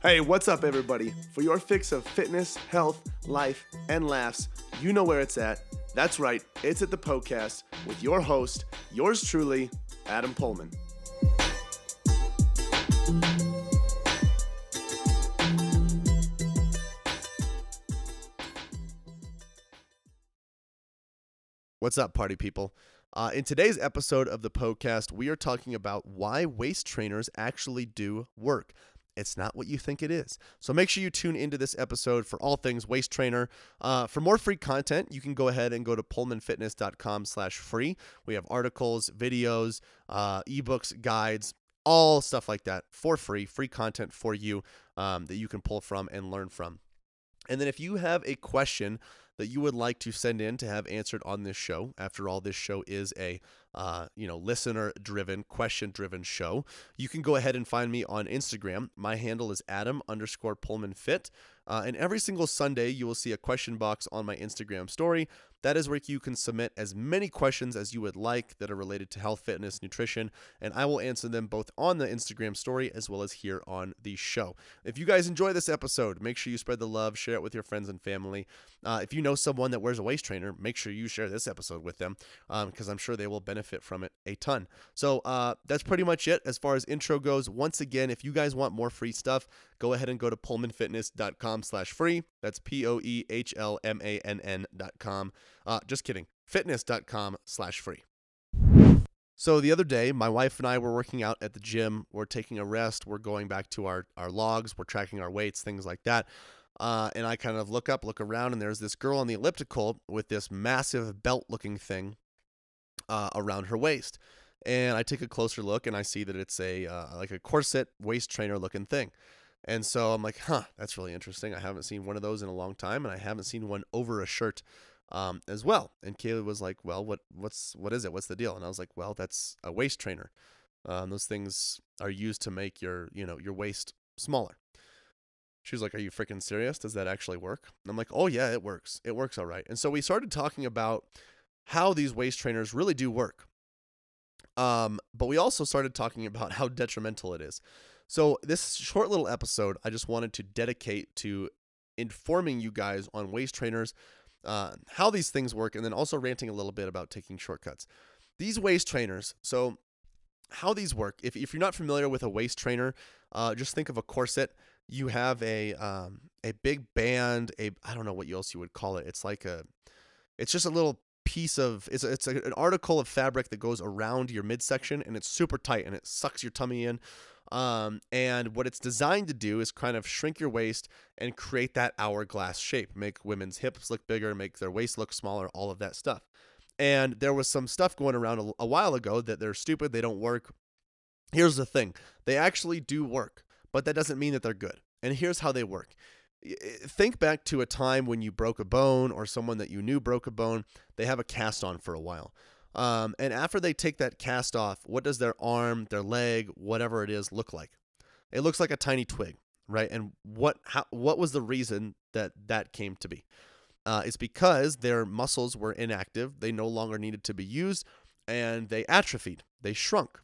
Hey, what's up, everybody? For your fix of fitness, health, life, and laughs, you know where it's at. That's right, it's at the Poecast with your host, yours truly, Adam Poehlmann. What's up, party people? Uh, in today's episode of the Poecast, we are talking about why waist trainers actually do work. It's not what you think it is. So make sure you tune into this episode for all things waist trainer. Uh, for more free content, you can go ahead and go to poehlmannfitness.com slash free. We have articles, videos, uh, ebooks, guides, all stuff like that for free, free content for you um, that you can pull from and learn from. And then if you have a question that you would like to send in to have answered on this show. After all, this show is a uh, you know listener driven, question driven show. You can go ahead and find me on Instagram. My handle is Adam underscore Poehlmann Fit. Uh, and every single Sunday, you will see a question box on my Instagram story. That is where you can submit as many questions as you would like that are related to health, fitness, nutrition, and I will answer them both on the Instagram story as well as here on the show. If you guys enjoy this episode, make sure you spread the love, share it with your friends and family. Uh, if you know someone that wears a waist trainer, make sure you share this episode with them because um, I'm sure they will benefit from it a ton. So uh, that's pretty much it as far as intro goes. Once again, if you guys want more free stuff, go ahead and go to poehlmannfitness.com slash free. That's P-O-E-H-L-M-A-N-N dot com. Uh, just kidding. Fitness.com slash free. So the other day, my wife and I were working out at the gym. We're taking a rest. We're going back to our, our logs. We're tracking our weights, things like that. Uh, and I kind of look up, look around, and there's this girl on the elliptical with this massive belt looking thing uh, around her waist. And I take a closer look and I see that it's a uh, like a corset waist trainer looking thing. And so I'm like, huh, that's really interesting. I haven't seen one of those in a long time, and I haven't seen one over a shirt um, as well. And Kayla was like, well, what what's what is it? What's the deal? And I was like, well, that's a waist trainer. Um, those things are used to make your you know your waist smaller. She was like, "Are you freaking serious? Does that actually work?" And I'm like, "Oh yeah, it works. It works all right." And so we started talking about how these waist trainers really do work. Um, but we also started talking about how detrimental it is. So, this short little episode, I just wanted to dedicate to informing you guys on waist trainers, uh, how these things work, and then also ranting a little bit about taking shortcuts. These waist trainers, so how these work, if, if you're not familiar with a waist trainer, uh, just think of a corset. You have a um, a big band, a I don't know what else you would call it. It's like a, it's just a little piece of it's it's an article of fabric that goes around your midsection and it's super tight and it sucks your tummy in um, and what it's designed to do is kind of shrink your waist and create that hourglass shape, make women's hips look bigger, make their waist look smaller, all of that stuff. And there was some stuff going around a, a while ago that they're stupid, they don't work. Here's the thing they actually do work, but that doesn't mean that they're good. And here's how they work think back to a time when you broke a bone or someone that you knew broke a bone, they have a cast on for a while. Um, and after they take that cast off, what does their arm, their leg, whatever it is, look like? It looks like a tiny twig, right? And what how, what was the reason that that came to be? Uh, it's because their muscles were inactive; they no longer needed to be used, and they atrophied, they shrunk.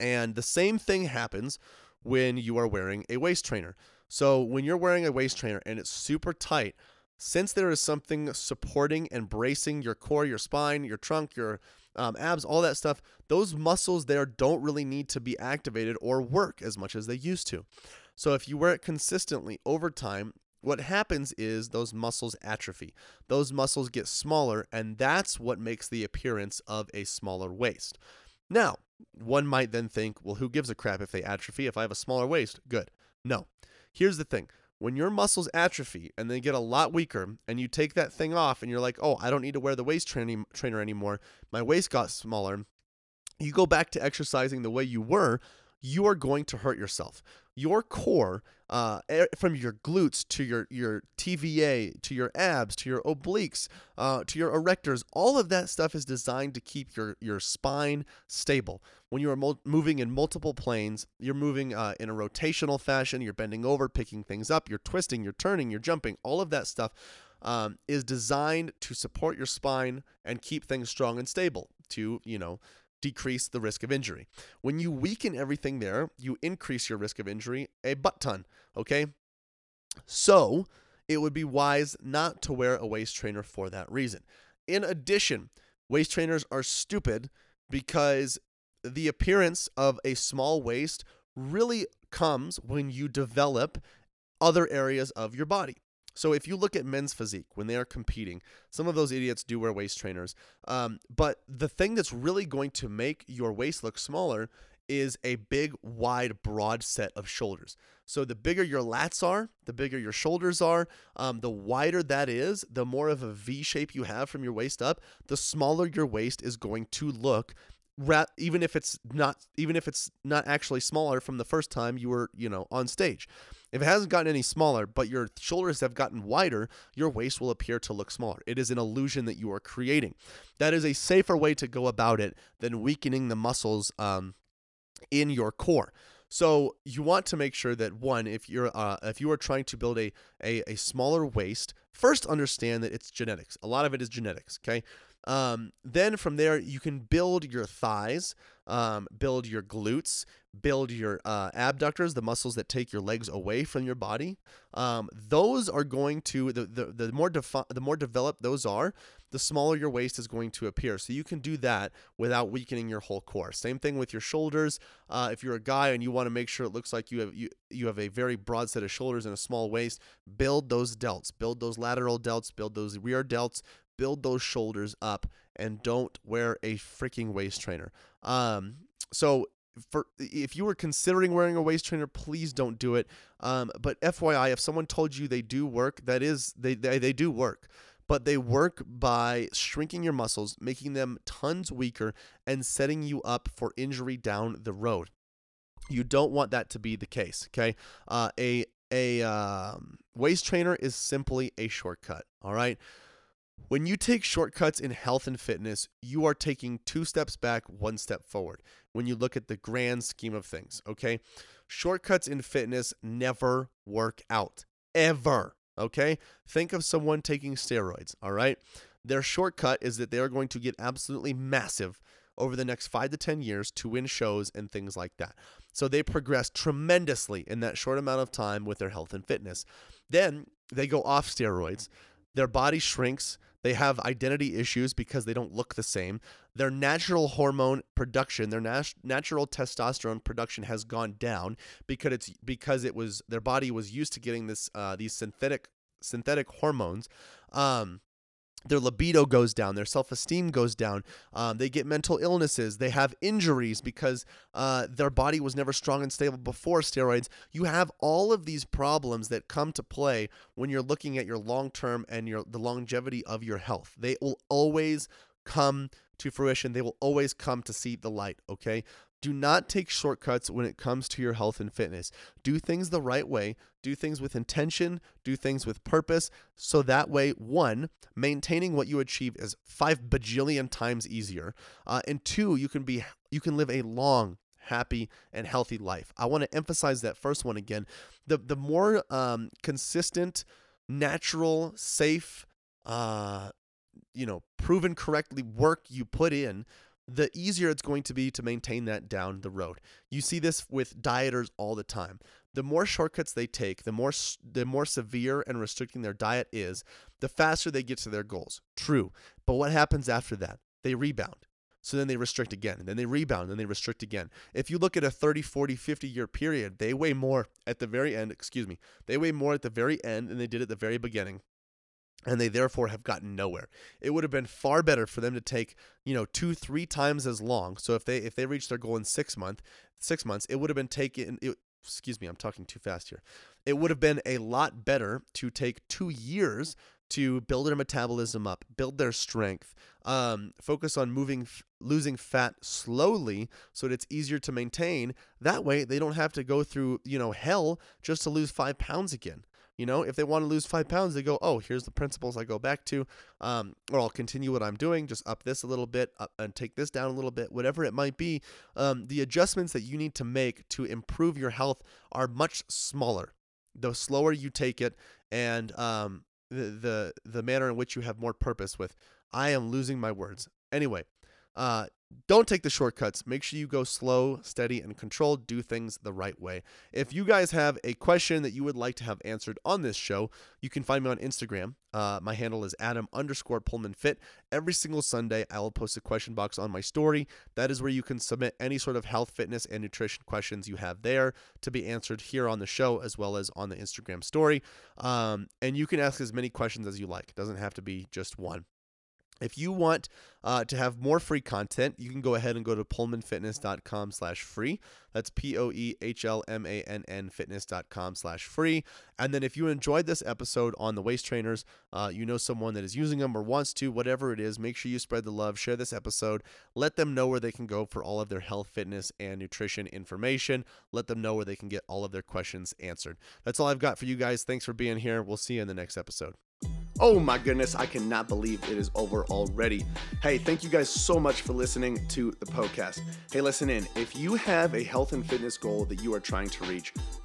And the same thing happens when you are wearing a waist trainer. So when you're wearing a waist trainer and it's super tight, since there is something supporting and bracing your core, your spine, your trunk, your um, abs, all that stuff, those muscles there don't really need to be activated or work as much as they used to. So if you wear it consistently over time, what happens is those muscles atrophy. Those muscles get smaller, and that's what makes the appearance of a smaller waist. Now, one might then think, well, who gives a crap if they atrophy? If I have a smaller waist, good. No. Here's the thing when your muscles atrophy and they get a lot weaker and you take that thing off and you're like, oh, I don't need to wear the waist trainer anymore. My waist got smaller. You go back to exercising the way you were, you are going to hurt yourself. Your core, uh, from your glutes to your, your TVA, to your abs, to your obliques, uh, to your erectors, all of that stuff is designed to keep your, your spine stable. When you are mo- moving in multiple planes, you're moving uh, in a rotational fashion, you're bending over, picking things up, you're twisting, you're turning, you're jumping, all of that stuff um, is designed to support your spine and keep things strong and stable to, you know, decrease the risk of injury. When you weaken everything there, you increase your risk of injury a butt ton. Okay. So it would be wise not to wear a waist trainer for that reason. In addition, waist trainers are stupid because the appearance of a small waist really comes when you develop other areas of your body. So if you look at men's physique when they are competing, some of those idiots do wear waist trainers. Um, but the thing that's really going to make your waist look smaller is a big, wide, broad set of shoulders. So the bigger your lats are, the bigger your shoulders are. Um, the wider that is, the more of a V shape you have from your waist up, the smaller your waist is going to look even if it's not even if it's not actually smaller from the first time you were you know on stage if it hasn't gotten any smaller but your shoulders have gotten wider your waist will appear to look smaller it is an illusion that you are creating that is a safer way to go about it than weakening the muscles um, in your core so you want to make sure that one, if you're uh, if you are trying to build a, a a smaller waist, first understand that it's genetics. A lot of it is genetics. Okay, um, then from there, you can build your thighs, um, build your glutes, build your uh, abductors, the muscles that take your legs away from your body. Um, those are going to the the, the more defi- the more developed those are, the smaller your waist is going to appear. So you can do that without weakening your whole core. Same thing with your shoulders. Uh, if you're a guy and you want to make sure it looks like you have you you have a very broad set of shoulders and a small waist, build those delts, build those lateral delts, build those rear delts, build those shoulders up and don't wear a freaking waist trainer. Um, so for if you were considering wearing a waist trainer, please don't do it. Um, but FYI, if someone told you they do work, that is they, they they do work. But they work by shrinking your muscles, making them tons weaker, and setting you up for injury down the road. You don't want that to be the case. Okay, uh, a a um, waist trainer is simply a shortcut. All right. When you take shortcuts in health and fitness, you are taking two steps back, one step forward when you look at the grand scheme of things, okay? Shortcuts in fitness never work out, ever, okay? Think of someone taking steroids, all right? Their shortcut is that they are going to get absolutely massive over the next five to 10 years to win shows and things like that. So they progress tremendously in that short amount of time with their health and fitness. Then they go off steroids, their body shrinks, they have identity issues because they don't look the same. Their natural hormone production, their nat- natural testosterone production has gone down because it's because it was their body was used to getting this uh, these synthetic synthetic hormones. Um, their libido goes down, their self esteem goes down, um, they get mental illnesses, they have injuries because uh, their body was never strong and stable before steroids. You have all of these problems that come to play when you're looking at your long term and your the longevity of your health. They will always come to fruition. They will always come to see the light, okay? Do not take shortcuts when it comes to your health and fitness. Do things the right way, do things with intention, do things with purpose, so that way, one, maintaining what you achieve is five bajillion times easier, uh, and two, you can be you can live a long, happy, and healthy life. I want to emphasize that first one again. The the more um, consistent, natural, safe, uh, you know, proven correctly work you put in, the easier it's going to be to maintain that down the road. You see this with dieters all the time. The more shortcuts they take, the more the more severe and restricting their diet is, the faster they get to their goals. True. But what happens after that? They rebound. So then they restrict again, and then they rebound, and then they restrict again. If you look at a 30, 40, 50 year period, they weigh more at the very end, excuse me, they weigh more at the very end than they did at the very beginning and they therefore have gotten nowhere. It would have been far better for them to take, you know, two, three times as long. So if they if they reach their goal in six month, six months, it would have been taken. It, excuse me, I'm talking too fast here. It would have been a lot better to take two years to build their metabolism up, build their strength, um, focus on moving, losing fat slowly so that it's easier to maintain. That way, they don't have to go through, you know, hell just to lose five pounds again. You know, if they want to lose five pounds, they go, oh, here's the principles I go back to, um, or I'll continue what I'm doing, just up this a little bit up and take this down a little bit, whatever it might be. Um, the adjustments that you need to make to improve your health are much smaller. The slower you take it, and um, the, the the manner in which you have more purpose with. I am losing my words. Anyway, uh, don't take the shortcuts. Make sure you go slow, steady, and controlled. Do things the right way. If you guys have a question that you would like to have answered on this show, you can find me on Instagram. Uh, my handle is Adam underscore Poehlmann Fit. Every single Sunday, I will post a question box on my story. That is where you can submit any sort of health, fitness, and nutrition questions you have there to be answered here on the show as well as on the Instagram story. Um, and you can ask as many questions as you like. It doesn't have to be just one. If you want uh, to have more free content, you can go ahead and go to poehlmannfitness.com slash free. That's P-O-E-H-L-M-A-N-N fitness.com slash free. And then if you enjoyed this episode on the waist trainers, uh, you know someone that is using them or wants to, whatever it is, make sure you spread the love, share this episode, let them know where they can go for all of their health, fitness, and nutrition information. Let them know where they can get all of their questions answered. That's all I've got for you guys. Thanks for being here. We'll see you in the next episode. Oh my goodness, I cannot believe it is over already. Hey, thank you guys so much for listening to the Poecast. Hey, listen in. If you have a health and fitness goal that you are trying to reach,